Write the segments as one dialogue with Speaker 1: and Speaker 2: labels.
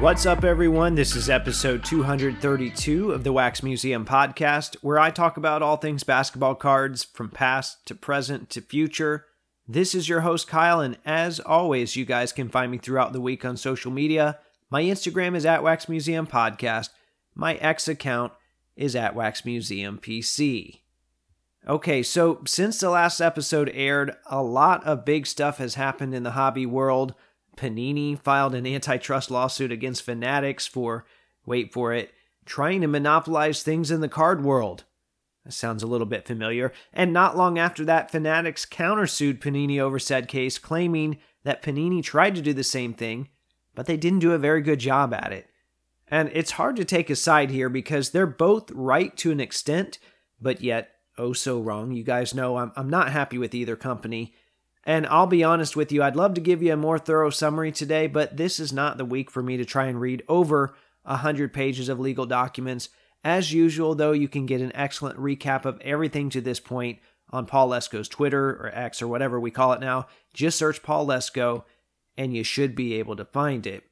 Speaker 1: What's up, everyone? This is episode 232 of the Wax Museum podcast, where I talk about all things basketball cards from past to present to future. This is your host, Kyle, and as always, you guys can find me throughout the week on social media. My Instagram is at Wax Museum Podcast. My X account is at Wax Museum PC. Okay, so since the last episode aired, a lot of big stuff has happened in the hobby world. Panini filed an antitrust lawsuit against Fanatics for, wait for it, trying to monopolize things in the card world. That sounds a little bit familiar. And not long after that, Fanatics countersued Panini over said case, claiming that Panini tried to do the same thing, but they didn't do a very good job at it. And it's hard to take a side here because they're both right to an extent, but yet oh so wrong. You guys know I'm, I'm not happy with either company. And I'll be honest with you, I'd love to give you a more thorough summary today, but this is not the week for me to try and read over a 100 pages of legal documents. As usual, though, you can get an excellent recap of everything to this point on Paul Lesko's Twitter or X or whatever we call it now. Just search Paul Lesko and you should be able to find it.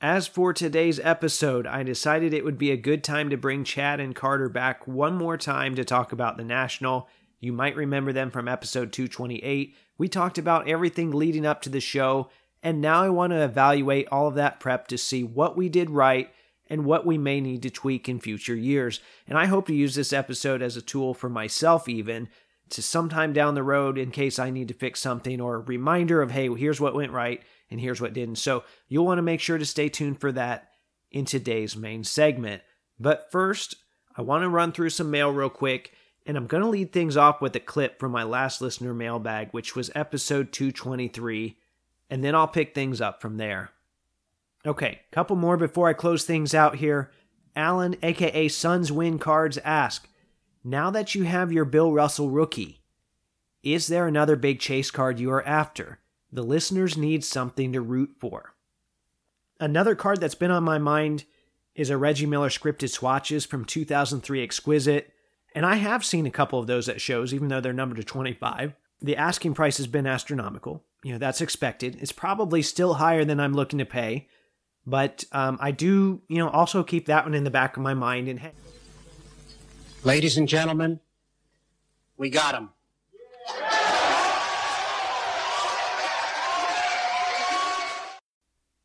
Speaker 1: As for today's episode, I decided it would be a good time to bring Chad and Carter back one more time to talk about the National. You might remember them from episode 228. We talked about everything leading up to the show, and now I want to evaluate all of that prep to see what we did right and what we may need to tweak in future years. And I hope to use this episode as a tool for myself, even to sometime down the road in case I need to fix something or a reminder of, hey, here's what went right and here's what didn't. So you'll want to make sure to stay tuned for that in today's main segment. But first, I want to run through some mail real quick, and I'm going to lead things off with a clip from my last listener mailbag, which was episode 223, and then I'll pick things up from there. Okay, couple more before I close things out here. Alan, aka Suns Win Cards, ask Now that you have your Bill Russell rookie, is there another big chase card you are after? The listeners need something to root for. Another card that's been on my mind is a Reggie Miller scripted swatches from 2003 Exquisite, and I have seen a couple of those at shows, even though they're numbered to 25. The asking price has been astronomical. You know, that's expected. It's probably still higher than I'm looking to pay, but um, I do, you know, also keep that one in the back of my mind. And hey,
Speaker 2: Ladies and gentlemen, we got him.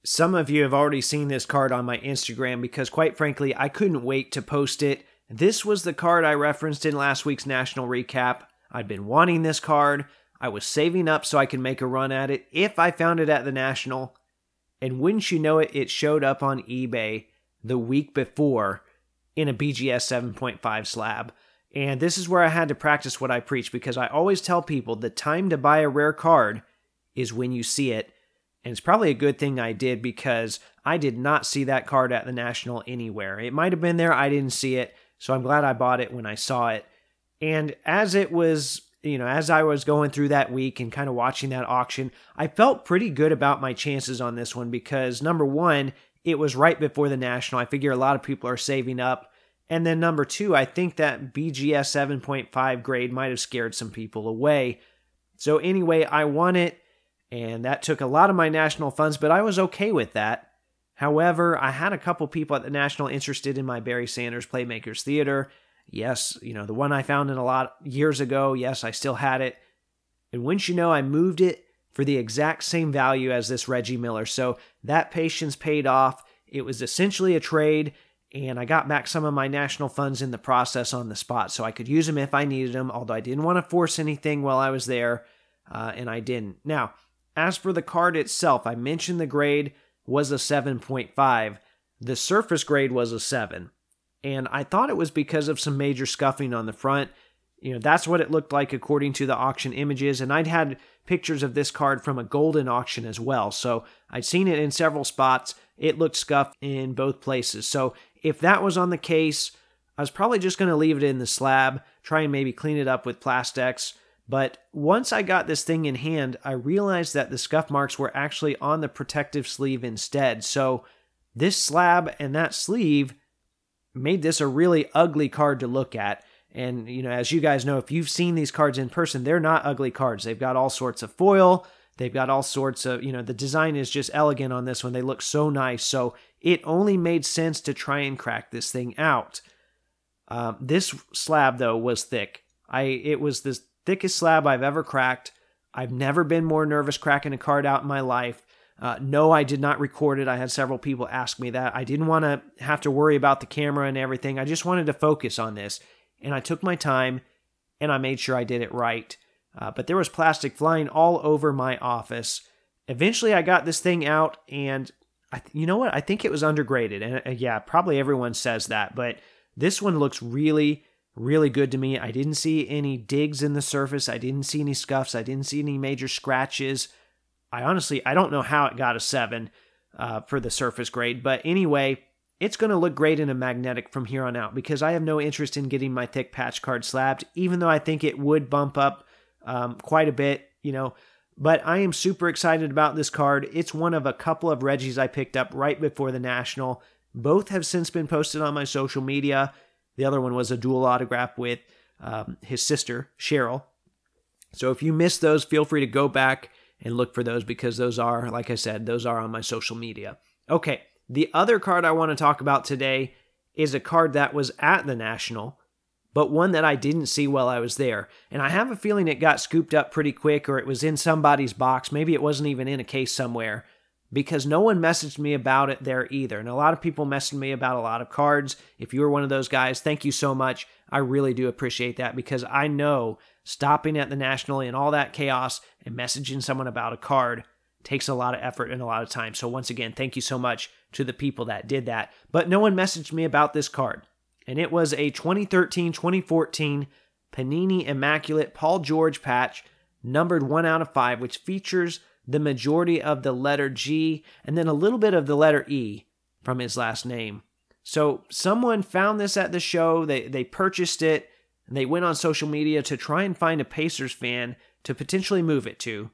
Speaker 1: some of you have already seen this card on my Instagram because, quite frankly, I couldn't wait to post it. This was the card I referenced in last week's national recap. I'd been wanting this card. I was saving up so I could make a run at it if I found it at the national. And wouldn't you know it, it showed up on eBay the week before in a BGS 7.5 slab. And this is where I had to practice what I preach because I always tell people the time to buy a rare card is when you see it. And it's probably a good thing I did because I did not see that card at the National anywhere. It might have been there, I didn't see it. So I'm glad I bought it when I saw it. And as it was, you know, as I was going through that week and kind of watching that auction, I felt pretty good about my chances on this one because number one, it was right before the National. I figure a lot of people are saving up. And then number two, I think that BGS 7.5 grade might have scared some people away. So anyway, I won it, and that took a lot of my national funds, but I was okay with that. However, I had a couple people at the National interested in my Barry Sanders Playmakers Theater. Yes, you know, the one I found in a lot years ago. Yes, I still had it. And wouldn't you know, I moved it for the exact same value as this Reggie Miller. So that patience paid off. It was essentially a trade, and I got back some of my national funds in the process on the spot, so I could use them if I needed them, although I didn't want to force anything while I was there, uh, and I didn't. Now, as for the card itself, I mentioned the grade was a 7.5. The surface grade was a 7. And I thought it was because of some major scuffing on the front. You know, that's what it looked like according to the auction images. And I'd had pictures of this card from a golden auction as well. So I'd seen it in several spots. It looked scuffed in both places. So if that was on the case, I was probably just going to leave it in the slab, try and maybe clean it up with PlastX. But once I got this thing in hand, I realized that the scuff marks were actually on the protective sleeve instead. So this slab and that sleeve made this a really ugly card to look at. And, you know, as you guys know, if you've seen these cards in person, they're not ugly cards. They've got all sorts of foil, They've got all sorts of, you know, the design is just elegant on this one. They look so nice. So it only made sense to try and crack this thing out. Um, this slab, though, was thick. I It was the thickest slab I've ever cracked. I've never been more nervous cracking a card out in my life. Uh, no, I did not record it. I had several people ask me that. I didn't want to have to worry about the camera and everything. I just wanted to focus on this. And I took my time and I made sure I did it right. Uh, but there was plastic flying all over my office. Eventually, I got this thing out, and I, you know what? I think it was undergraded. And uh, yeah, probably everyone says that, but this one looks really, really good to me. I didn't see any digs in the surface. I didn't see any scuffs. I didn't see any major scratches. I honestly, I don't know how it got a seven uh, for the surface grade, but anyway, it's going to look great in a magnetic from here on out because I have no interest in getting my thick patch card slabbed, even though I think it would bump up um, quite a bit, you know. But I am super excited about this card. It's one of a couple of Reggies I picked up right before the National. Both have since been posted on my social media. The other one was a dual autograph with um, his sister, Cheryl. So if you missed those, feel free to go back and look for those because those are, like I said, those are on my social media. Okay, the other card I want to talk about today is a card that was at the National, but one that I didn't see while I was there. And I have a feeling it got scooped up pretty quick or it was in somebody's box. Maybe it wasn't even in a case somewhere because no one messaged me about it there either. And a lot of people messaged me about a lot of cards. If you were one of those guys, thank you so much. I really do appreciate that because I know stopping at the National and all that chaos and messaging someone about a card takes a lot of effort and a lot of time. So, once again, thank you so much to the people that did that. But no one messaged me about this card. And it was a 2013 2014 Panini Immaculate Paul George patch, numbered 1 out of 5, which features the majority of the letter G and then a little bit of the letter E from his last name. So someone found this at the show, they, they purchased it, and they went on social media to try and find a Pacers fan to potentially move it to.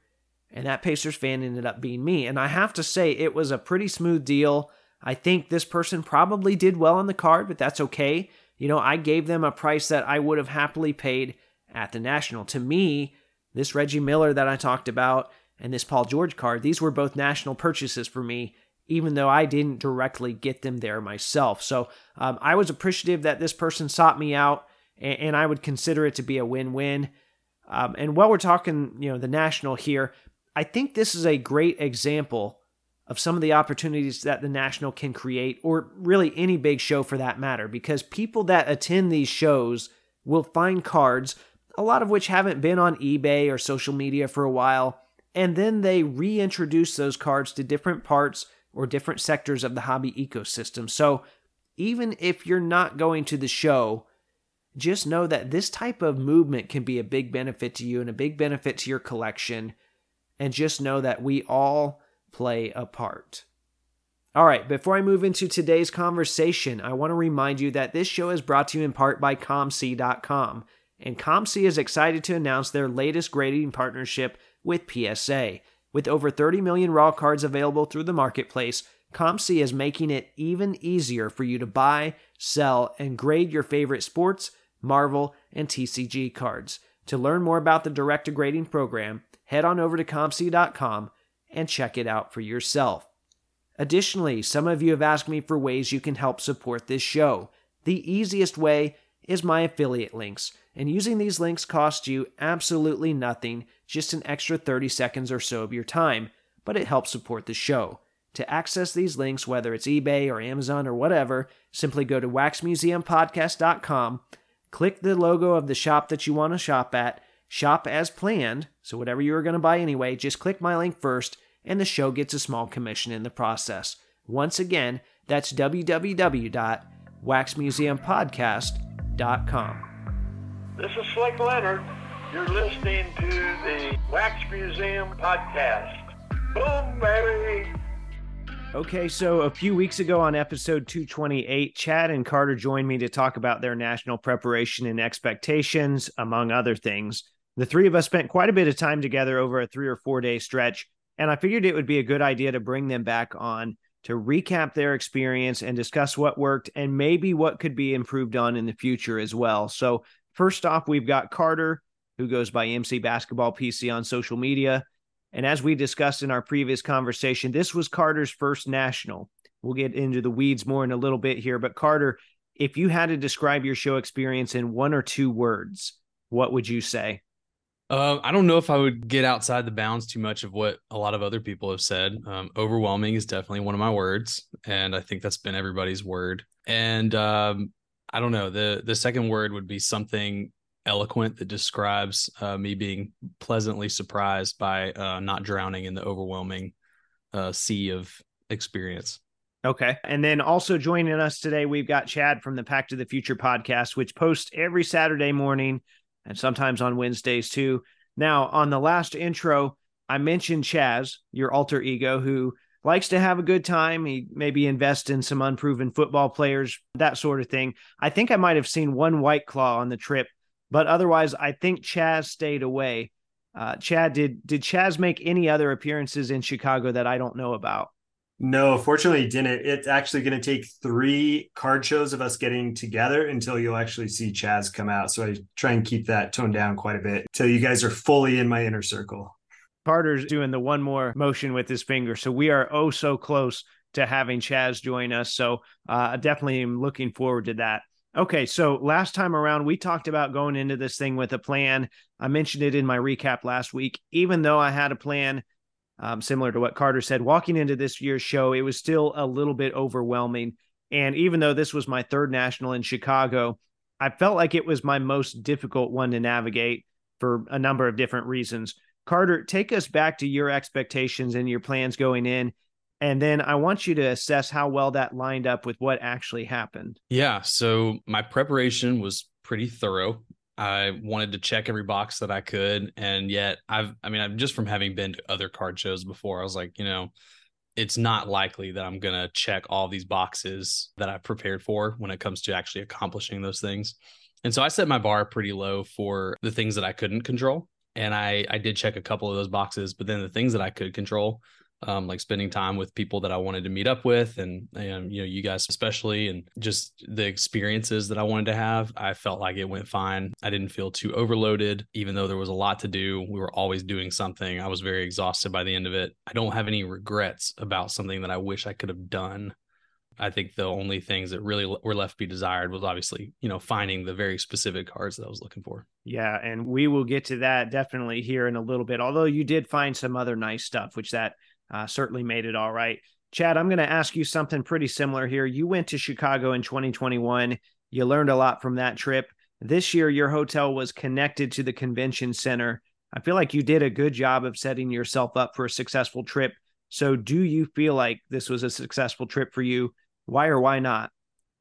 Speaker 1: And that Pacers fan ended up being me. And I have to say, it was a pretty smooth deal. I think this person probably did well on the card, but that's okay. You know, I gave them a price that I would have happily paid at the National. To me, this Reggie Miller that I talked about and this Paul George card, these were both national purchases for me, even though I didn't directly get them there myself. So um, I was appreciative that this person sought me out, and, and I would consider it to be a win win. Um, and while we're talking, you know, the national here, I think this is a great example of some of the opportunities that the national can create, or really any big show for that matter, because people that attend these shows will find cards, a lot of which haven't been on eBay or social media for a while and then they reintroduce those cards to different parts or different sectors of the hobby ecosystem. So even if you're not going to the show, just know that this type of movement can be a big benefit to you and a big benefit to your collection. And just know that we all play a part. All right, before I move into today's conversation, I want to remind you that this show is brought to you in part by ComC.com. And ComC is excited to announce their latest grading partnership with PSA. With over 30 million raw cards available through the marketplace, ComC is making it even easier for you to buy, sell, and grade your favorite sports, Marvel, and TCG cards. To learn more about the direct grading program, head on over to ComC.com and check it out for yourself. Additionally, some of you have asked me for ways you can help support this show. The easiest way is my affiliate links, and using these links costs you absolutely nothing just an extra 30 seconds or so of your time, but it helps support the show. To access these links, whether it's eBay or Amazon or whatever, simply go to waxmuseumpodcast.com, click the logo of the shop that you want to shop at, shop as planned, so whatever you are going to buy anyway, just click my link first, and the show gets a small commission in the process. Once again, that's www.waxmuseumpodcast.com.
Speaker 3: This is Slick Leonard. You're listening to the Wax Museum Podcast. Boom, baby!
Speaker 1: Okay, so a few weeks ago on episode 228, Chad and Carter joined me to talk about their national preparation and expectations, among other things. The three of us spent quite a bit of time together over a three or four day stretch, and I figured it would be a good idea to bring them back on to recap their experience and discuss what worked and maybe what could be improved on in the future as well. So, first off, we've got Carter who goes by MC Basketball PC on social media. And as we discussed in our previous conversation, this was Carter's first national. We'll get into the weeds more in a little bit here. But Carter, if you had to describe your show experience in one or two words, what would you say?
Speaker 4: Uh, I don't know if I would get outside the bounds too much of what a lot of other people have said. Um, overwhelming is definitely one of my words, and I think that's been everybody's word. And um, I don't know the the second word would be something eloquent that describes uh, me being pleasantly surprised by uh, not drowning in the overwhelming uh, sea of experience.
Speaker 1: Okay. And then also joining us today, we've got Chad from the Pack to the Future podcast, which posts every Saturday morning and sometimes on Wednesdays too. Now, on the last intro, I mentioned Chaz, your alter ego, who likes to have a good time. He maybe invest in some unproven football players, that sort of thing. I think I might have seen one White Claw on the trip, but otherwise, I think Chaz stayed away. Uh, Chad, did did Chaz make any other appearances in Chicago that I don't know about?
Speaker 5: No, fortunately, didn't. It's actually going to take three card shows of us getting together until you'll actually see Chaz come out. So I try and keep that toned down quite a bit until you guys are fully in my inner circle.
Speaker 1: Carter's doing the one more motion with his finger. So we are oh so close to having Chaz join us. So uh, definitely am looking forward to that. Okay, so last time around, we talked about going into this thing with a plan. I mentioned it in my recap last week. Even though I had a plan, um, similar to what Carter said, walking into this year's show, it was still a little bit overwhelming. And even though this was my third national in Chicago, I felt like it was my most difficult one to navigate for a number of different reasons. Carter, take us back to your expectations and your plans going in. And then I want you to assess how well that lined up with what actually happened.
Speaker 4: Yeah. So my preparation was pretty thorough. I wanted to check every box that I could. And yet I've, I mean, I'm just from having been to other card shows before, I was like, you know, it's not likely that I'm going to check all these boxes that I've prepared for when it comes to actually accomplishing those things. And so I set my bar pretty low for the things that I couldn't control. And I, I did check a couple of those boxes, but then the things that I could control, um, like spending time with people that I wanted to meet up with, and and you know you guys especially, and just the experiences that I wanted to have. I felt like it went fine. I didn't feel too overloaded, even though there was a lot to do. We were always doing something. I was very exhausted by the end of it. I don't have any regrets about something that I wish I could have done. I think the only things that really were left to be desired was obviously, you know, finding the very specific cards that I was looking for.
Speaker 1: Yeah, and we will get to that definitely here in a little bit. Although you did find some other nice stuff, which that uh, certainly made it all right. Chad, I'm going to ask you something pretty similar here. You went to Chicago in 2021. You learned a lot from that trip. This year, your hotel was connected to the convention center. I feel like you did a good job of setting yourself up for a successful trip. So, do you feel like this was a successful trip for you? Why or why not?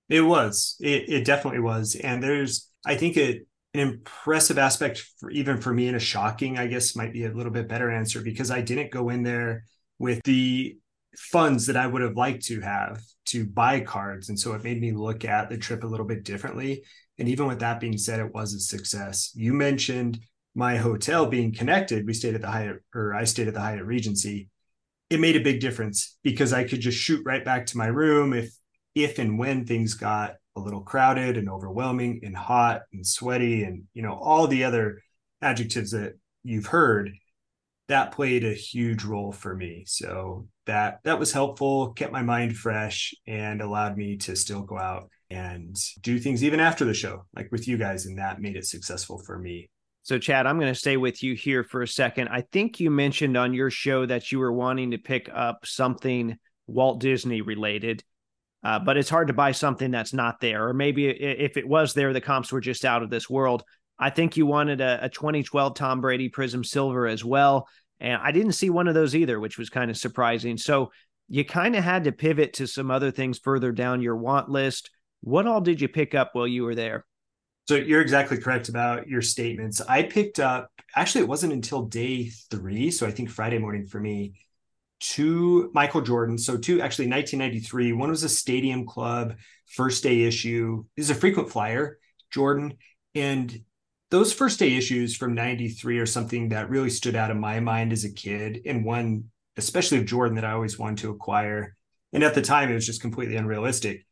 Speaker 5: It was. It, it definitely was. And there's, I think, it, an impressive aspect for even for me and a shocking, I guess, might be a little bit better answer because I didn't go in there with the funds that I would have liked to have to buy cards. And so it made me look at the trip a little bit differently. And even with that being said, it was a success. You mentioned my hotel being connected. We stayed at the Hyatt, or I stayed at the Hyatt Regency. It made a big difference because I could just shoot right back to my room if if and when things got a little crowded and overwhelming and hot and sweaty and you know all the other adjectives that you've heard that played a huge role for me. So that that was helpful, kept my mind fresh and allowed me to still go out and do things even after the show, like with you guys and that made it successful for me.
Speaker 1: So Chad, I'm going to stay with you here for a second. I think you mentioned on your show that you were wanting to pick up something Walt Disney related. Uh, but it's hard to buy something that's not there. Or maybe if it was there, the comps were just out of this world. I think you wanted a, a 2012 Tom Brady Prizm Silver as well. And I didn't see one of those either, which was kind of surprising. So you kind of had to pivot to some other things further down your want list. What all did you pick up while you were there?
Speaker 5: So you're exactly correct about your statements. I picked up, actually, it wasn't until day three. So I think Friday morning for me, two Michael Jordan. So two, actually 1993. One was a Stadium Club first day issue. This is a frequent flyer, Jordan. And those first day issues from 93 are something that really stood out in my mind as a kid and one especially of jordan that i always wanted to acquire and at the time it was just completely unrealistic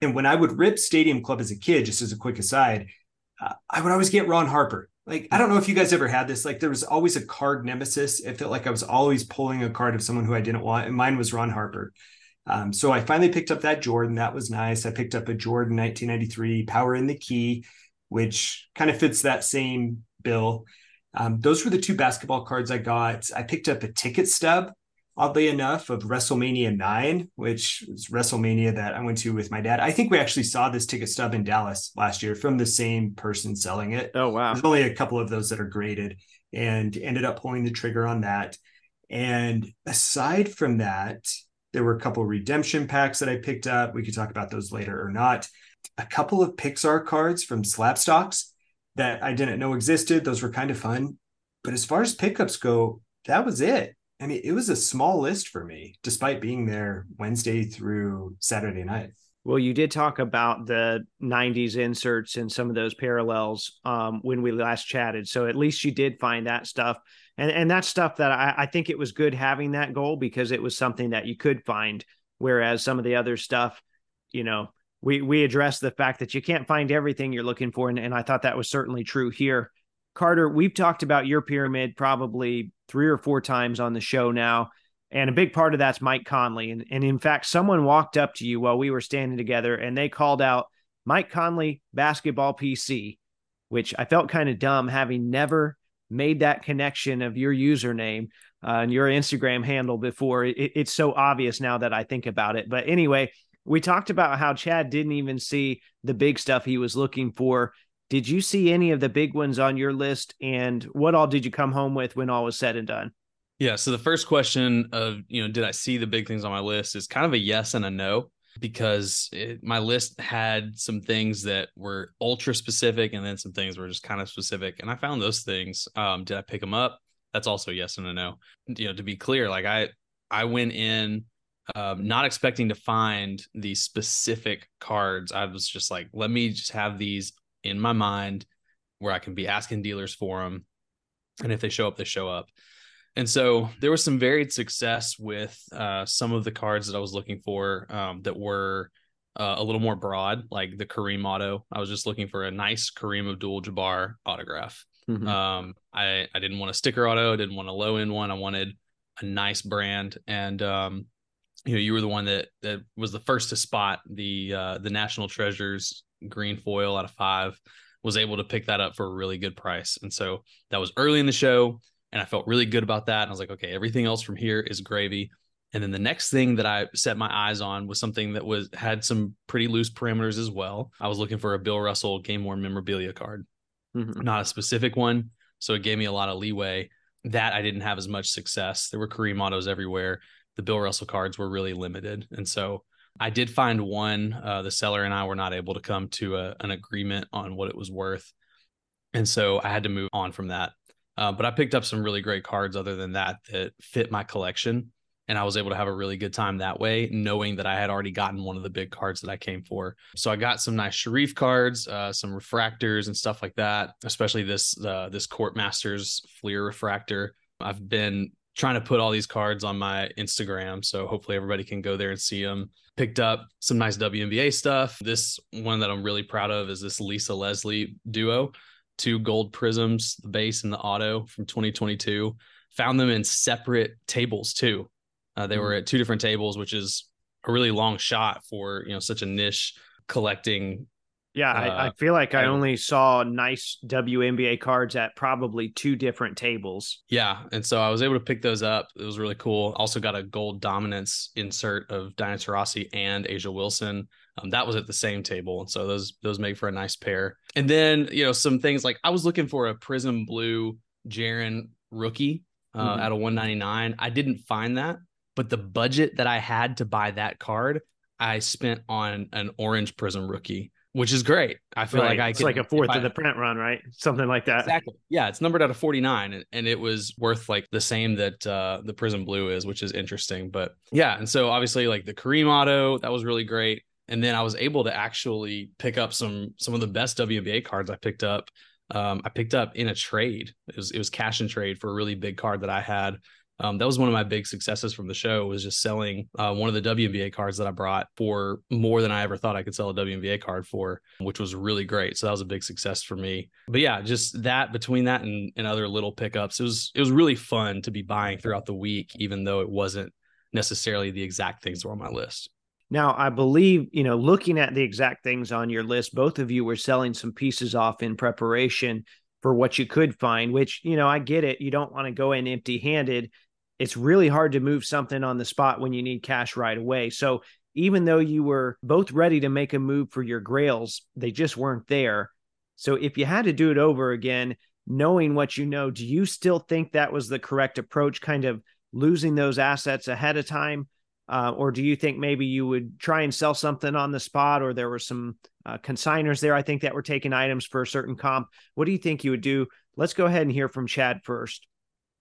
Speaker 5: and when i would rip stadium club as a kid just as a quick aside uh, i would always get ron harper like I don't know if you guys ever had this. Like there was always a card nemesis. It felt like I was always pulling a card of someone who I didn't want, and mine was Ron Harper. Um, so I finally picked up that Jordan. That was nice. I picked up a Jordan 1993 Power in the Key, which kind of fits that same bill. Um, those were the two basketball cards I got. I picked up a ticket stub oddly enough, of WrestleMania 9, which was WrestleMania that I went to with my dad. I think we actually saw this ticket stub in Dallas last year from the same person selling it.
Speaker 1: Oh, wow.
Speaker 5: There's only a couple of those that are graded and ended up pulling the trigger on that. And aside from that, there were a couple redemption packs that I picked up. We could talk about those later or not. A couple of Pixar cards from Slapstocks that I didn't know existed. Those were kind of fun. But as far as pickups go, that was it. I mean, it was a small list for me, despite being there Wednesday through Saturday night.
Speaker 1: Well, you did talk about the 90s inserts and some of those parallels um, when we last chatted. So at least you did find that stuff. And, and that's stuff that I, I think it was good having that goal because it was something that you could find. Whereas some of the other stuff, you know, we, we addressed the fact that you can't find everything you're looking for. And, and I thought that was certainly true here. Carter, we've talked about your pyramid probably three or four times on the show now. And a big part of that's Mike Conley. And, and in fact, someone walked up to you while we were standing together and they called out Mike Conley basketball PC, which I felt kind of dumb having never made that connection of your username uh, and your Instagram handle before. It, it's so obvious now that I think about it. But anyway, we talked about how Chad didn't even see the big stuff he was looking for did you see any of the big ones on your list? And what all did you come home with when all was said and done?
Speaker 4: Yeah. So the first question of, you know, did I see the big things on my list is kind of a yes and a no because it, my list had some things that were ultra specific and then some things were just kind of specific. And I found those things. Um, did I pick them up? That's also yes and a no. You know, to be clear, like I, I went in um, not expecting to find these specific cards. I was just like, let me just have these in my mind where I can be asking dealers for them. And if they show up, they show up. And so there was some varied success with uh, some of the cards that I was looking for um, that were uh, a little more broad, like the Kareem auto. I was just looking for a nice Kareem Abdul Jabbar autograph. Mm-hmm. Um, I, I didn't want a sticker auto, I didn't want a low end one. I wanted a nice brand. And um, you know, you were the one that that was the first to spot the uh, the National Treasures green foil out of five, was able to pick that up for a really good price. And so that was early in the show. And I felt really good about that. And I was like, okay, everything else from here is gravy. And then the next thing that I set my eyes on was something that was had some pretty loose parameters as well. I was looking for a Bill Russell game worn memorabilia card, mm-hmm. not a specific one. So it gave me a lot of leeway. That I didn't have as much success. There were Kareem autos everywhere. The Bill Russell cards were really limited. And so I did find one. Uh, the seller and I were not able to come to a, an agreement on what it was worth, and so I had to move on from that. Uh, but I picked up some really great cards other than that that fit my collection, and I was able to have a really good time that way, knowing that I had already gotten one of the big cards that I came for. So I got some nice Shareef cards, uh, some refractors and stuff like that. Especially this uh, this Court Masters Fleer refractor. I've been trying to put all these cards on my Instagram. So hopefully everybody can go there and see them. Picked up some nice WNBA stuff. This one that I'm really proud of is this Lisa Leslie duo, two gold Prizms, the base and the auto from 2022. Found them in separate tables too. Uh, they mm-hmm. were at two different tables, which is a really long shot for you know such a niche collecting
Speaker 1: yeah, uh, I, I, feel like I, only saw nice WNBA cards at probably two different tables.
Speaker 4: Yeah, and so I was able to pick those up. It was really cool. Also got a gold dominance insert of Diana Taurasi and A'ja Wilson. Um, that was at the same table, and so those those make for a nice pair. And then you know some things like I was looking for a Prizm Blue Jaren rookie uh, mm-hmm. out of 199. I didn't find that, but the budget that I had to buy that card, I spent on an orange Prizm rookie which is great. I feel right. like I
Speaker 1: it's like a fourth I, of the print run, right? Something like that.
Speaker 4: Exactly. Yeah, it's numbered out of 49 and, and it was worth like the same that uh the Prizm Blue is, which is interesting. But yeah, and so obviously like the Kareem auto, that was really great. And then I was able to actually pick up some some of the best WNBA cards I picked up. Um, I picked up in a trade. It was it was cash and trade for a really big card that I had. Um, that was one of my big successes from the show was just selling uh, one of the WNBA cards that I brought for more than I ever thought I could sell a WNBA card for, which was really great. So that was a big success for me. But yeah, just that between that and, and other little pickups, it was it was really fun to be buying throughout the week, even though it wasn't necessarily the exact things that were on my list.
Speaker 1: Now, I believe, you know, looking at the exact things on your list, both of you were selling some pieces off in preparation for what you could find, which, you know, I get it. You don't want to go in empty handed it's really hard to move something on the spot when you need cash right away. So even though you were both ready to make a move for your grails, they just weren't there. So if you had to do it over again, knowing what you know, do you still think that was the correct approach, kind of losing those assets ahead of time? Uh, or do you think maybe you would try and sell something on the spot, or there were some uh, consigners there, I think, that were taking items for a certain comp? What do you think you would do? Let's go ahead and hear from Chad first.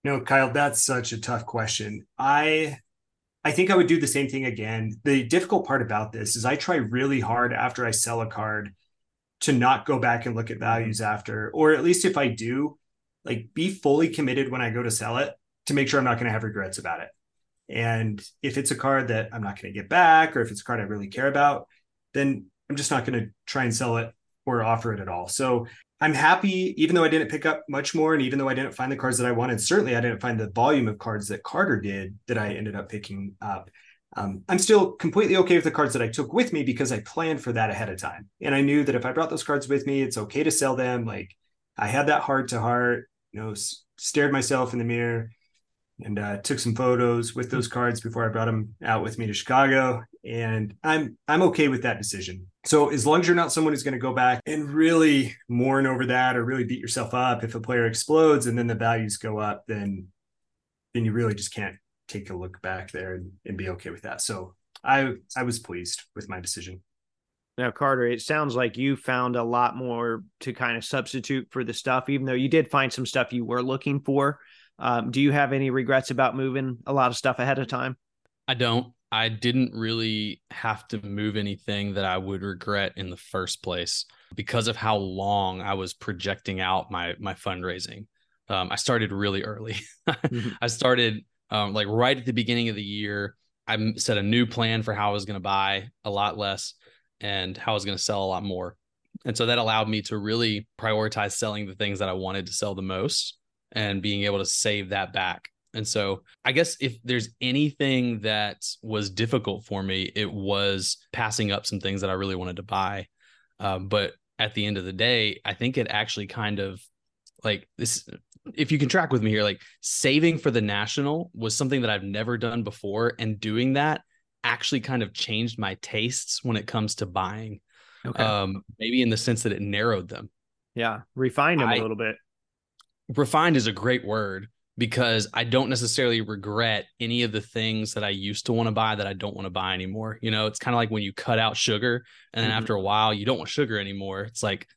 Speaker 5: No, Kyle, that's such a tough question. I I think I would do the same thing again. The difficult part about this is I try really hard after I sell a card to not go back and look at mm-hmm. values after, or at least if I do, like be fully committed when I go to sell it to make sure I'm not going to have regrets about it. And if it's a card that I'm not going to get back, or if it's a card I really care about, then I'm just not going to try and sell it or offer it at all. So I'm happy, even though I didn't pick up much more, and even though I didn't find the cards that I wanted, certainly I didn't find the volume of cards that Carter did that I ended up picking up. Um, I'm still completely okay with the cards that I took with me because I planned for that ahead of time. And I knew that if I brought those cards with me, it's okay to sell them. Like I had that heart to heart, you know, s- stared myself in the mirror and uh, took some photos with those cards before I brought them out with me to Chicago. And I'm I'm okay with that decision. So as long as you're not someone who's going to go back and really mourn over that or really beat yourself up if a player explodes and then the values go up, then then you really just can't take a look back there and, and be okay with that. So I I was pleased with my decision.
Speaker 1: Now, Carter, it sounds like you found a lot more to kind of substitute for the stuff, even though you did find some stuff you were looking for. Um, do you have any regrets about moving a lot of stuff ahead of time?
Speaker 4: I don't. I didn't really have to move anything that I would regret in the first place because of how long I was projecting out my my fundraising. Um, I started really early. mm-hmm. I started um, like right at the beginning of the year. I set a new plan for how I was going to buy a lot less and how I was going to sell a lot more. And so that allowed me to really prioritize selling the things that I wanted to sell the most and being able to save that back. And so I guess if there's anything that was difficult for me, it was passing up some things that I really wanted to buy. Um, but at the end of the day, I think it actually kind of like this. If you can track with me here, like saving for the national was something that I've never done before. And doing that actually kind of changed my tastes when it comes to buying. Okay. Um, maybe in the sense that it narrowed them.
Speaker 1: Yeah. Refined them I, a little bit
Speaker 4: refined is a great word because I don't necessarily regret any of the things that I used to want to buy that I don't want to buy anymore. You know, it's kind of like when you cut out sugar and then mm-hmm. after a while you don't want sugar anymore. It's like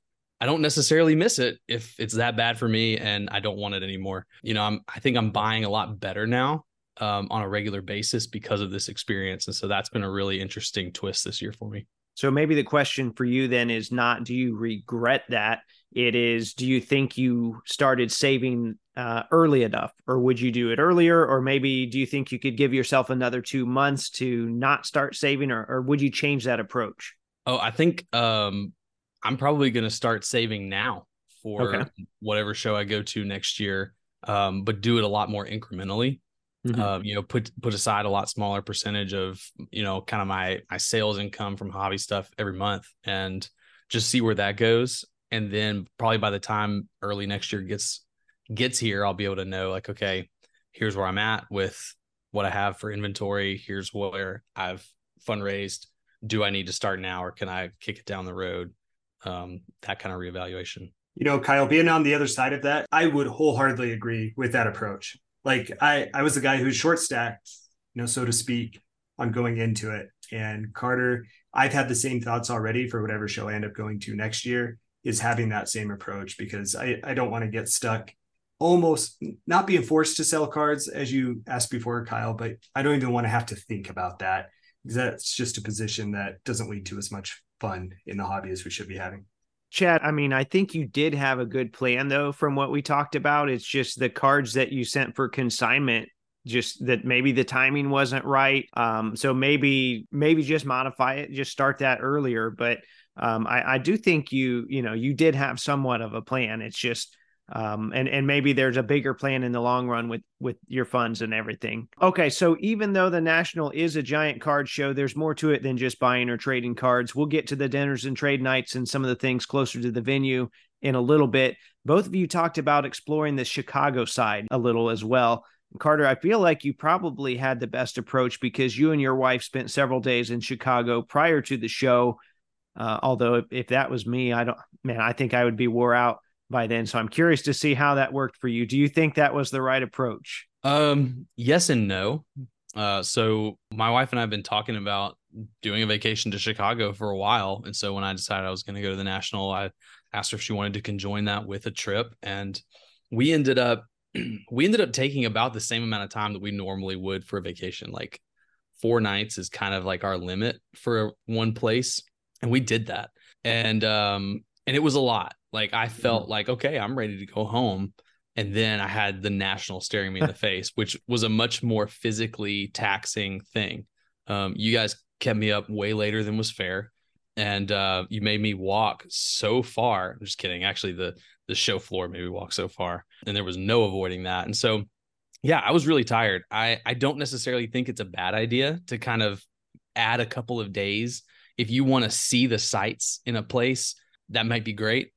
Speaker 4: I don't necessarily miss it if it's that bad for me and I don't want it anymore. You know, I'm I think I'm buying a lot better now um, on a regular basis because of this experience. And so that's been a really interesting twist this year for me.
Speaker 1: So maybe the question for you then is not do you regret that? It is do you think you started saving uh, early enough, or would you do it earlier? Or maybe do you think you could give yourself another two months to not start saving, or, or would you change that approach?
Speaker 4: Oh, I think um, I'm probably going to start saving now for okay. whatever show I go to next year, um, but do it a lot more incrementally. Mm-hmm. Uh, you know, put put aside a lot smaller percentage of you know kind of my my sales income from hobby stuff every month, and just see where that goes. And then probably by the time early next year gets gets here, I'll be able to know like, okay, here's where I'm at with what I have for inventory. Here's where I've fundraised. Do I need to start now, or can I kick it down the road? Um, that kind of reevaluation.
Speaker 5: You know, Kyle, being on the other side of that, I would wholeheartedly agree with that approach like I I was the guy who's short stacked, you know, so to speak, on going into it. And Carter, I've had the same thoughts already for whatever show I end up going to next year is having that same approach because I, I don't want to get stuck almost not being forced to sell cards as you asked before, Kyle, but I don't even want to have to think about that that's just a position that doesn't lead to as much fun in the hobby as we should be having.
Speaker 1: Chad, I mean, I think you did have a good plan though from what we talked about. It's just the cards that you sent for consignment just that maybe the timing wasn't right. Um, so maybe maybe just modify it, just start that earlier. But um, I, I do think you you know you did have somewhat of a plan. It's just um, and and maybe there's a bigger plan in the long run with with your funds and everything. Okay, so even though the National is a giant card show, there's more to it than just buying or trading cards. We'll get to the dinners and trade nights and some of the things closer to the venue in a little bit. Both of you talked about exploring the Chicago side a little as well. Carter, I feel like you probably had the best approach because you and your wife spent several days in Chicago prior to the show. Uh, although if, if that was me, I don't, man, I think I would be wore out by then. So I'm curious to see how that worked for you. Do you think that was the right approach?
Speaker 4: Um, yes and no. Uh, so my wife and I have been talking about doing a vacation to Chicago for a while, and so when I decided I was going to go to the national, I asked her if she wanted to conjoin that with a trip, and we ended up we ended up taking about the same amount of time that we normally would for a vacation. Like four nights is kind of like our limit for one place, and we did that, and um, and it was a lot. Like I felt mm-hmm. like okay, I'm ready to go home. And then I had the national staring me in the face, which was a much more physically taxing thing. Um, you guys kept me up way later than was fair and uh, you made me walk so far. I'm just kidding. Actually, the the show floor made me walk so far, and there was no avoiding that. And so, yeah, I was really tired. I I don't necessarily think it's a bad idea to kind of add a couple of days if you want to see the sights in a place. That might be great,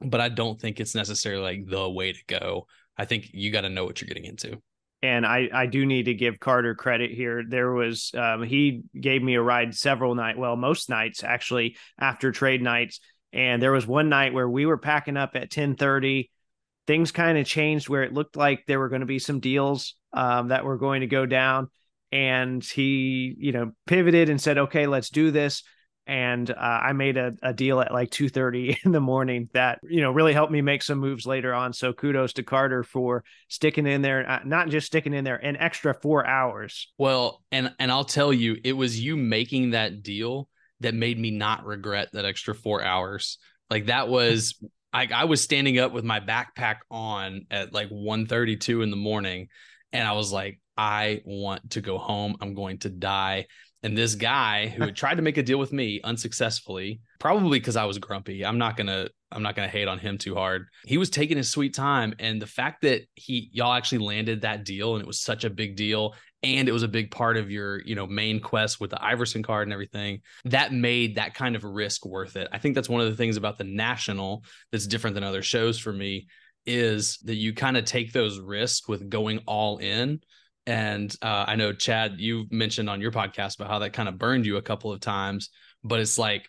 Speaker 4: but I don't think it's necessarily like the way to go. I think you got to know what you're getting into
Speaker 1: and I, I do need to give Carter credit here. There was um, he gave me a ride several nights, well, most nights actually after trade nights. And there was one night where we were packing up at ten thirty. Things kind of changed where it looked like there were going to be some deals um, that were going to go down, and he, you know, pivoted and said, "Okay, let's do this." and uh, I made a, a deal at like 2:30 in the morning that you know really helped me make some moves later on. So kudos to Carter for sticking in there, uh, not just sticking in there, an extra four hours.
Speaker 4: Well, and and I'll tell you, it was you making that deal that made me not regret that extra four hours. Like that was. I, I was standing up with my backpack on at like 1:32 in the morning, and I was like, I want to go home. I'm going to die. And this guy who had tried to make a deal with me unsuccessfully, probably because I was grumpy. I'm not gonna I'm not gonna hate on him too hard. He was taking his sweet time. And the fact that he y'all actually landed that deal and it was such a big deal and it was a big part of your you know main quest with the Iverson card and everything that made that kind of risk worth it. I think that's one of the things about the national that's different than other shows for me is that you kind of take those risks with going all in and uh, I know Chad, you mentioned on your podcast about how that kind of burned you a couple of times, but it's like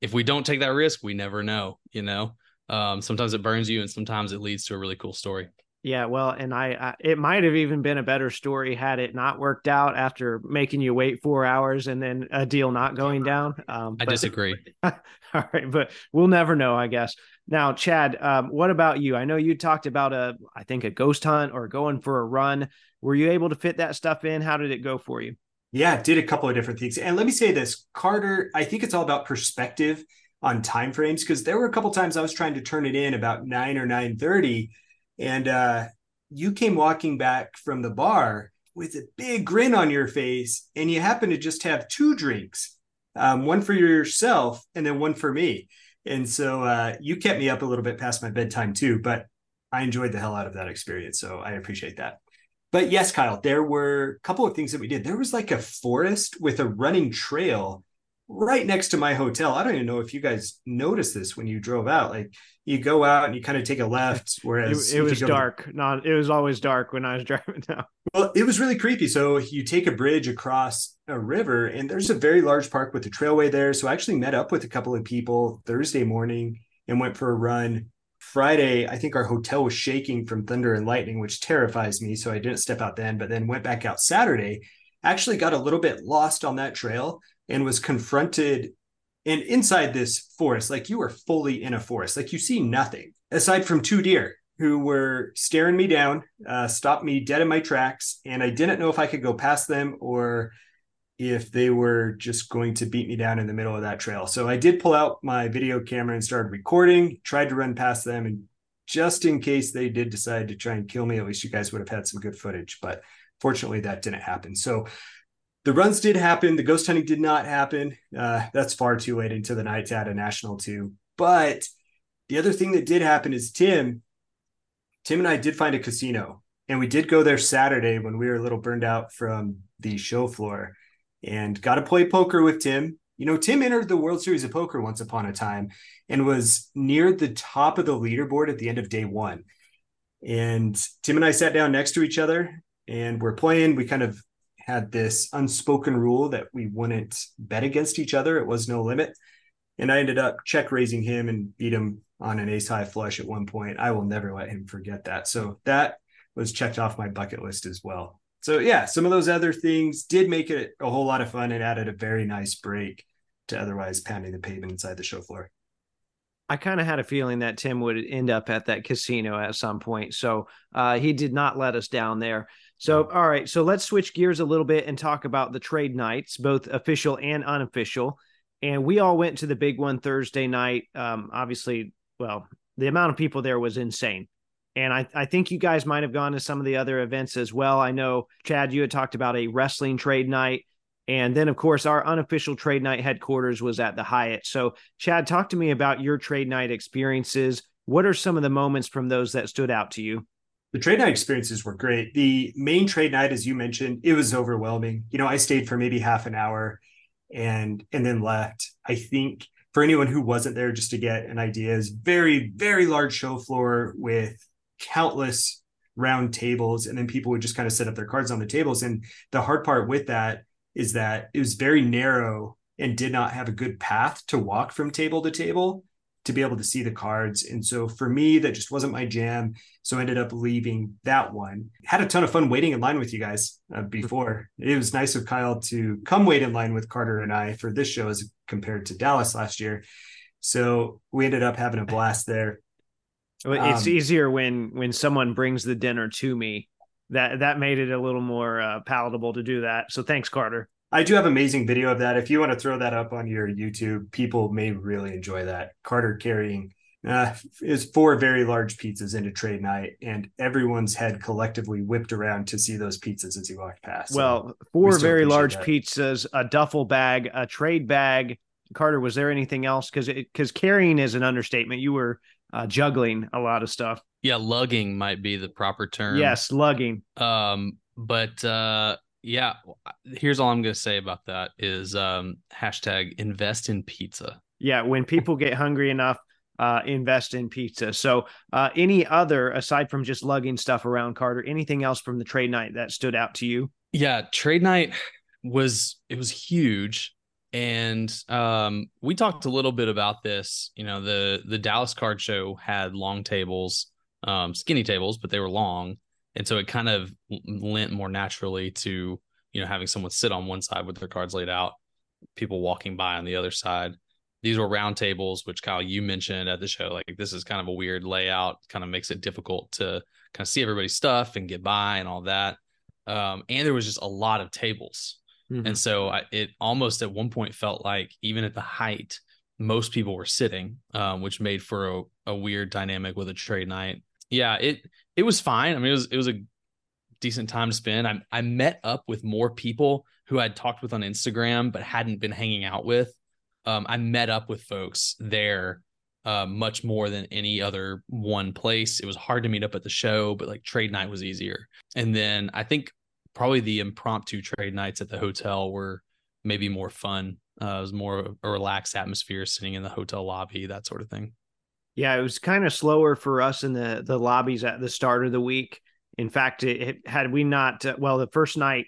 Speaker 4: if we don't take that risk, we never know. You know, um, sometimes it burns you, and sometimes it leads to a really cool story.
Speaker 1: Yeah, well, and I, I, it might have even been a better story had it not worked out after making you wait four hours and then a deal not going down.
Speaker 4: Um, I disagree.
Speaker 1: all right, but we'll never know, I guess. Now, Chad, um, what about you? I know you talked about a, I think a ghost hunt or going for a run. Were you able to fit that stuff in? How did it go for you?
Speaker 5: Yeah, did a couple of different things. And let me say this, Carter, I think it's all about perspective on time frames because there were a couple times I was trying to turn it in about 9 or 9:30 and uh you came walking back from the bar with a big grin on your face and you happen to just have two drinks. Um, one for yourself and then one for me. And so uh, you kept me up a little bit past my bedtime too, but I enjoyed the hell out of that experience. So I appreciate that. But yes, Kyle, there were a couple of things that we did. There was like a forest with a running trail right next to my hotel. I don't even know if you guys noticed this when you drove out. Like you go out and you kind of take a left, whereas
Speaker 1: it, it was dark. To... Not it was always dark when I was driving down.
Speaker 5: Well, it was really creepy. So you take a bridge across a river, and there's a very large park with a trailway there. So I actually met up with a couple of people Thursday morning and went for a run. Friday, I think our hotel was shaking from thunder and lightning, which terrifies me. So I didn't step out then, but then went back out Saturday. Actually, got a little bit lost on that trail and was confronted and inside this forest, like you are fully in a forest, like you see nothing aside from two deer who were staring me down, uh, stopped me dead in my tracks. And I didn't know if I could go past them or if they were just going to beat me down in the middle of that trail. So I did pull out my video camera and started recording, tried to run past them and just in case they did decide to try and kill me, at least you guys would have had some good footage. But fortunately, that didn't happen. So the runs did happen. The ghost hunting did not happen. Uh, that's far too late into the night to add a national two. But the other thing that did happen is Tim, Tim and I did find a casino, and we did go there Saturday when we were a little burned out from the show floor, and got to play poker with Tim. You know, Tim entered the World Series of Poker once upon a time and was near the top of the leaderboard at the end of day one. And Tim and I sat down next to each other and we're playing. We kind of had this unspoken rule that we wouldn't bet against each other. It was no limit. And I ended up check raising him and beat him on an ace high flush at one point. I will never let him forget that. So that was checked off my bucket list as well. So yeah, some of those other things did make it a whole lot of fun and added a very nice break to otherwise pounding the pavement inside the show floor.
Speaker 1: I kind of had a feeling that Tim would end up at that casino at some point. So uh, he did not let us down there. So, all right. So let's switch gears a little bit and talk about the trade nights, both official and unofficial. And we all went to the big one Thursday night. Um, obviously, well, the amount of people there was insane. And I, I think you guys might have gone to some of the other events as well. I know, Chad, you had talked about a wrestling trade night. And then, of course, our unofficial trade night headquarters was at the Hyatt. So, Chad, talk to me about your trade night experiences. What are some of the moments from those that stood out to you?
Speaker 5: The trade night experiences were great. The main trade night, as you mentioned, it was overwhelming. You know, I stayed for maybe half an hour and and then left. I think for anyone who wasn't there, just to get an idea, is very, very large show floor with countless round tables. And then people would just kind of set up their cards on the tables. And the hard part with that is that it was very narrow and did not have a good path to walk from table to table to be able to see the cards. And so for me, that just wasn't my jam. So I ended up leaving that one. Had a ton of fun waiting in line with you guys uh, before. It was nice of Kyle to come wait in line with Carter and I for this show as compared to Dallas last year. So we ended up having a blast there.
Speaker 1: It's um, easier when when someone brings the dinner to me that that made it a little more uh, palatable to do that. So thanks, Carter.
Speaker 5: I do have amazing video of that. If you want to throw that up on your YouTube, people may really enjoy that. Carter carrying uh, is four very large pizzas into trade night, and everyone's head collectively whipped around to see those pizzas as he walked past.
Speaker 1: Well, so four very large that. pizzas, a duffel bag, a trade bag. Carter, was there anything else? Because because carrying is an understatement. You were uh, juggling a lot of stuff.
Speaker 4: Yeah, lugging might be the proper term.
Speaker 1: Yes, lugging.
Speaker 4: Um, but uh, yeah, here's all I'm going to say about that is um, hashtag invest in pizza.
Speaker 1: Yeah, when people get hungry enough, uh, invest in pizza. So, uh, any other aside from just lugging stuff around, Carter? Anything else from the trade night that stood out to you?
Speaker 4: Yeah, trade night was it was huge and um, we talked a little bit about this you know the the dallas card show had long tables um, skinny tables, but they were long, and so it kind of lent more naturally to you know having someone sit on one side with their cards laid out, people walking by on the other side. These were round tables, which Kyle you mentioned at the show. Like this is kind of a weird layout, kind of makes it difficult to kind of see everybody's stuff and get by and all that. Um, and there was just a lot of tables, mm-hmm. and so I, it almost at one point felt like even at the height, most people were sitting, um, which made for a, a weird dynamic with a trade night yeah, it it was fine. I mean, it was it was a decent time to spend. I I met up with more people who I'd talked with on Instagram but hadn't been hanging out with. Um, I met up with folks there uh, much more than any other one place. It was hard to meet up at the show, but like trade night was easier. And then I think probably the impromptu trade nights at the hotel were maybe more fun. Uh, it was more of a relaxed atmosphere, sitting in the hotel lobby, that sort of thing.
Speaker 1: Yeah, it was kind of slower for us in the the lobbies at the start of the week. In fact, it, it had we not uh, well the first night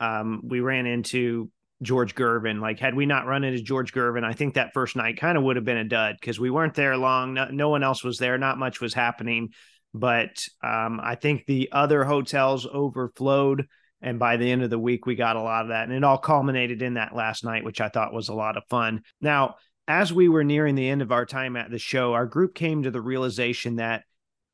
Speaker 1: um, we ran into George Gervin. Like had we not run into George Gervin, I think that first night kind of would have been a dud because we weren't there long. No, no, one else was there. Not much was happening. But um, I think the other hotels overflowed. And by the end of the week, we got a lot of that. And it all culminated in that last night, which I thought was a lot of fun. Now, as we were nearing the end of our time at the show, our group came to the realization that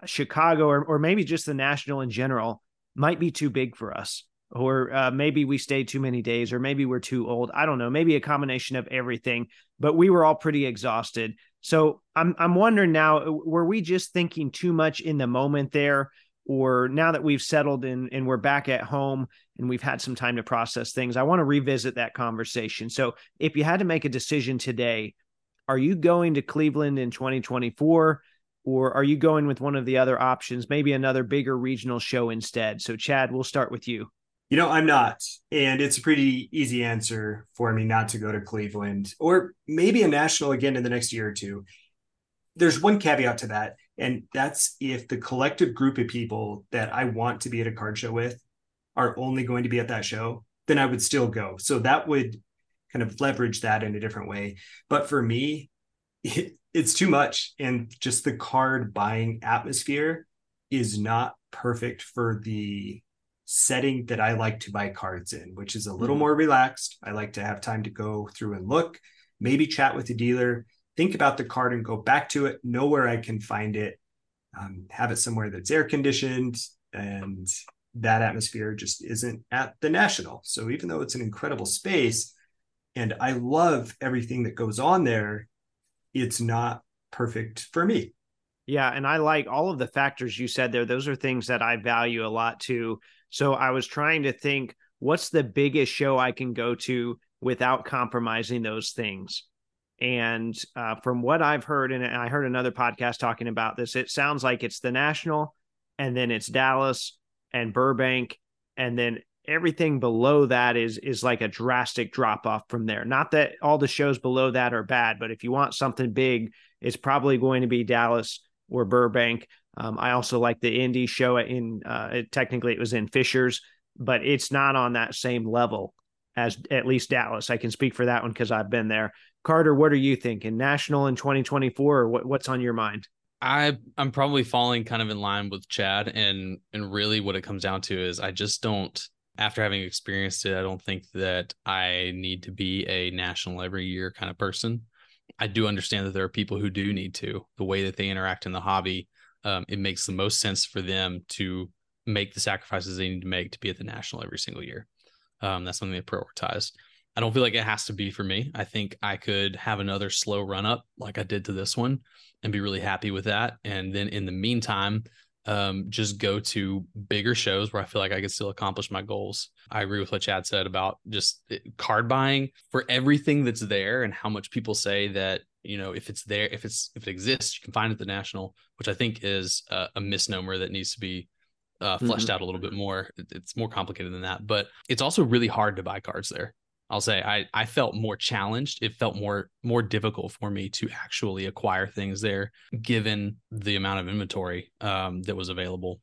Speaker 1: Chicago, or, or maybe just the National in general, might be too big for us. or uh, maybe we stayed too many days, or maybe we're too old. I don't know, maybe a combination of everything. But we were all pretty exhausted. So I'm I'm wondering now, were we just thinking too much in the moment there? Or now that we've settled in and we're back at home and we've had some time to process things, I want to revisit that conversation. So, if you had to make a decision today, are you going to Cleveland in 2024? or are you going with one of the other options, maybe another bigger regional show instead? So, Chad, we'll start with you.
Speaker 5: You know, I'm not. And it's a pretty easy answer for me not to go to Cleveland or maybe a national again in the next year or two. There's one caveat to that. And that's if the collective group of people that I want to be at a card show with are only going to be at that show, then I would still go. So that would kind of leverage that in a different way. But for me, it, it's too much and just the card buying atmosphere is not perfect for the setting that I like to buy cards in, which is a little mm-hmm. more relaxed. I like to have time to go through and look, maybe chat with the dealer, think about the card and go back to it, know where I can find it, um, have it somewhere that's air conditioned, and that atmosphere just isn't at the National. So even though it's an incredible space, and I love everything that goes on there, it's not perfect for me.
Speaker 1: Yeah. And I like all of the factors you said there. Those are things that I value a lot too. So I was trying to think what's the biggest show I can go to without compromising those things. And uh, from what I've heard, and I heard another podcast talking about this, it sounds like it's the National, and then it's Dallas and Burbank, and then everything below that is is like a drastic drop off from there. Not that all the shows below that are bad, but if you want something big, it's probably going to be Dallas or Burbank. Um, I also like the Indy show in uh, it, technically it was in Fishers, but it's not on that same level as at least Dallas. I can speak for that one because I've been there. Carter, what are you thinking? National in 2024 or what, what's on your mind?
Speaker 4: I I'm probably falling kind of in line with Chad and and really what it comes down to is I just don't after having experienced it, I don't think that I need to be a national every year kind of person. I do understand that there are people who do need to. The way that they interact in the hobby, um, it makes the most sense for them to make the sacrifices they need to make to be at the national every single year. Um, that's something they prioritize. I don't feel like it has to be for me. I think I could have another slow run up like I did to this one and be really happy with that. And then in the meantime, um, just go to bigger shows where I feel like I could still accomplish my goals. I agree with what Chad said about just eh, card buying for everything that's there and how much people say that you know if it's there if it's if it exists you can find it at the national which i think is a, a misnomer that needs to be uh, fleshed mm-hmm. out a little bit more it's more complicated than that but it's also really hard to buy cards there I'll say I I felt more challenged. It felt more more difficult for me to actually acquire things there, given the amount of inventory um, that was available.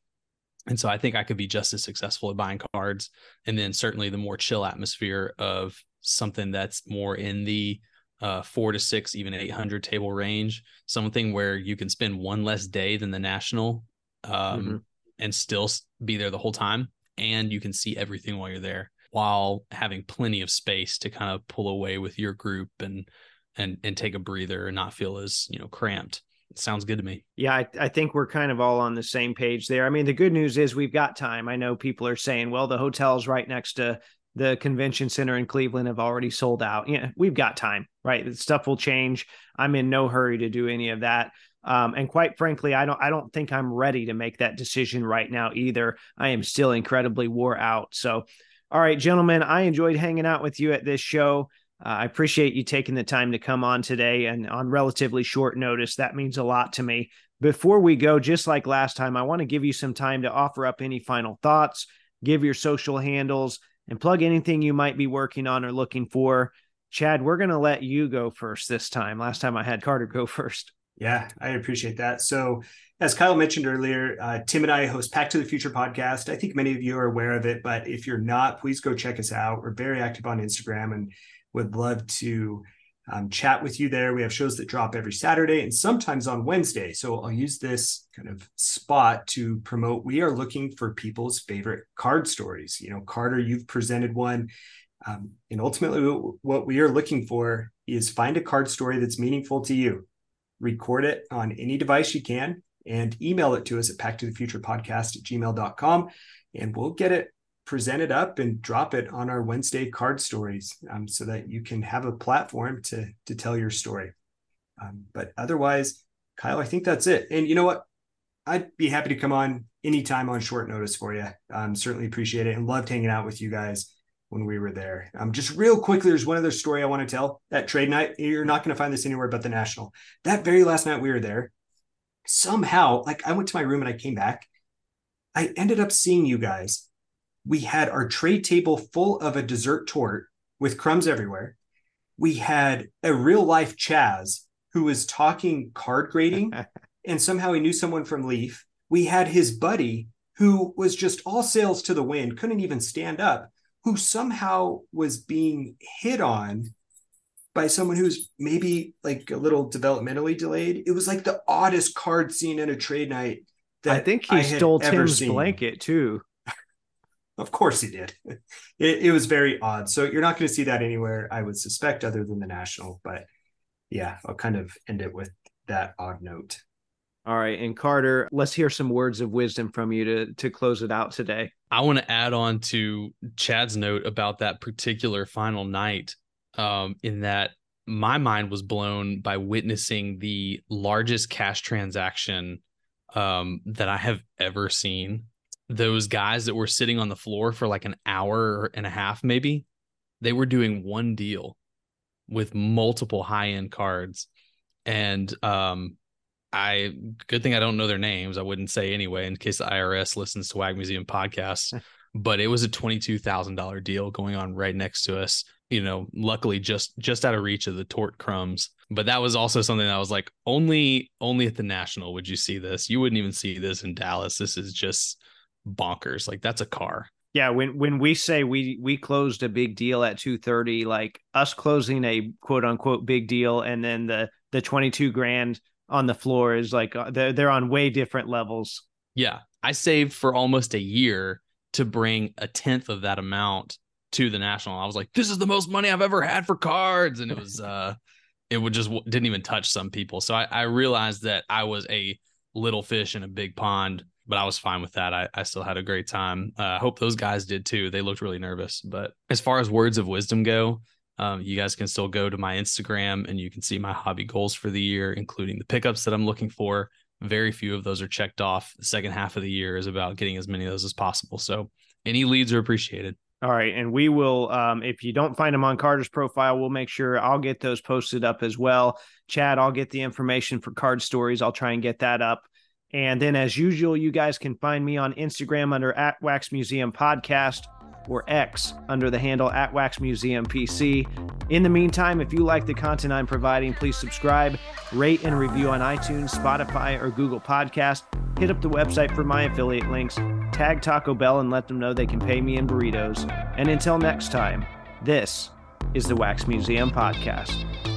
Speaker 4: And so I think I could be just as successful at buying cards, and then certainly the more chill atmosphere of something that's more in the uh, four to six, even eight hundred table range, something where you can spend one less day than the national, um, mm-hmm. and still be there the whole time, and you can see everything while you're there while having plenty of space to kind of pull away with your group and and and take a breather and not feel as you know cramped. It sounds good to me.
Speaker 1: Yeah I, I think we're kind of all on the same page there. I mean the good news is we've got time. I know people are saying well the hotel's right next to the convention center in cleveland have already sold out. Yeah we've got time right? The stuff will change. I'm in no hurry to do any of that. Um, and quite frankly, I don't I don't think I'm ready to make that decision right now either. I am still incredibly wore out. So all right, gentlemen, I enjoyed hanging out with you at this show. Uh, I appreciate you taking the time to come on today and on relatively short notice. That means a lot to me. Before we go, just like last time, I want to give you some time to offer up any final thoughts, give your social handles, and plug anything you might be working on or looking for. Chad, we're going to let you go first this time. Last time I had Carter go first.
Speaker 5: Yeah, I appreciate that. So, as Kyle mentioned earlier, uh, Tim and I host Pack to the Future podcast. I think many of you are aware of it, but if you're not, please go check us out. We're very active on Instagram and would love to um, chat with you there. We have shows that drop every Saturday and sometimes on Wednesday. So I'll use this kind of spot to promote. We are looking for people's favorite card stories. You know, Carter, you've presented one. Um, and ultimately, what we are looking for is find a card story that's meaningful to you record it on any device you can and email it to us at pack to the future podcast at gmail.com and we'll get it presented up and drop it on our Wednesday card stories um, so that you can have a platform to to tell your story. Um, but otherwise, Kyle, I think that's it. And you know what? I'd be happy to come on anytime on short notice for you. Um, certainly appreciate it and loved hanging out with you guys when we were there. Um, just real quickly, there's one other story I want to tell. That trade night, you're not going to find this anywhere but the National. That very last night we were there, somehow, like I went to my room and I came back. I ended up seeing you guys. We had our trade table full of a dessert torte with crumbs everywhere. We had a real life Chaz who was talking card grading and somehow he knew someone from Leaf. We had his buddy who was just all sails to the wind, couldn't even stand up, who somehow was being hit on by someone who's maybe like a little developmentally delayed. It was like the oddest card scene in a trade night.
Speaker 1: I think he I stole Tim's seen. blanket too.
Speaker 5: of course he did. It, it was very odd. So you're not going to see that anywhere, I would suspect, other than the national. But yeah, I'll kind of end it with that odd note.
Speaker 1: All right, and Carter, let's hear some words of wisdom from you to to close it out today.
Speaker 4: I want to add on to Chad's note about that particular final night. Um, in that my mind was blown by witnessing the largest cash transaction um, that I have ever seen. Those guys that were sitting on the floor for like an hour and a half, maybe, they were doing one deal with multiple high end cards. And um, I good thing I don't know their names. I wouldn't say anyway in case the IRS listens to Wax Museum podcasts. but it was a twenty two thousand dollar deal going on right next to us. You know, luckily just just out of reach of the torte crumbs. But that was also something that I was like, only only at the national would you see this. You wouldn't even see this in Dallas. This is just bonkers. Like that's a car.
Speaker 1: Yeah, when when we say we we closed a big deal at 2:30, like us closing a quote unquote big deal and then the the 22 grand on the floor is like uh, they're they're on way different levels.
Speaker 4: Yeah, I saved for almost a year to bring a tenth of that amount to the national. I was like, this is the most money I've ever had for cards, and it was uh, it would just didn't even touch some people. So I, I realized that I was a little fish in a big pond, but I was fine with that. I, I still had a great time. Uh, I hope those guys did too. They looked really nervous. But as far as words of wisdom go, um, you guys can still go to my Instagram and you can see my hobby goals for the year, including the pickups that I'm looking for. Very few of those are checked off. The second half of the year is about getting as many of those as possible. So any leads are appreciated.
Speaker 1: All right. And we will, um, if you don't find them on Carter's profile, we'll make sure I'll get those posted up as well. Chad, I'll get the information for card stories. I'll try and get that up. And then, as usual, you guys can find me on Instagram under at Wax Museum Podcast or X under the handle at Wax Museum PC. In the meantime, if you like the content I'm providing, please subscribe, rate, and review on iTunes, Spotify, or Google Podcast. Hit up the website for my affiliate links, tag Taco Bell, and let them know they can pay me in burritos. And until next time, this is the Wax Museum Podcast.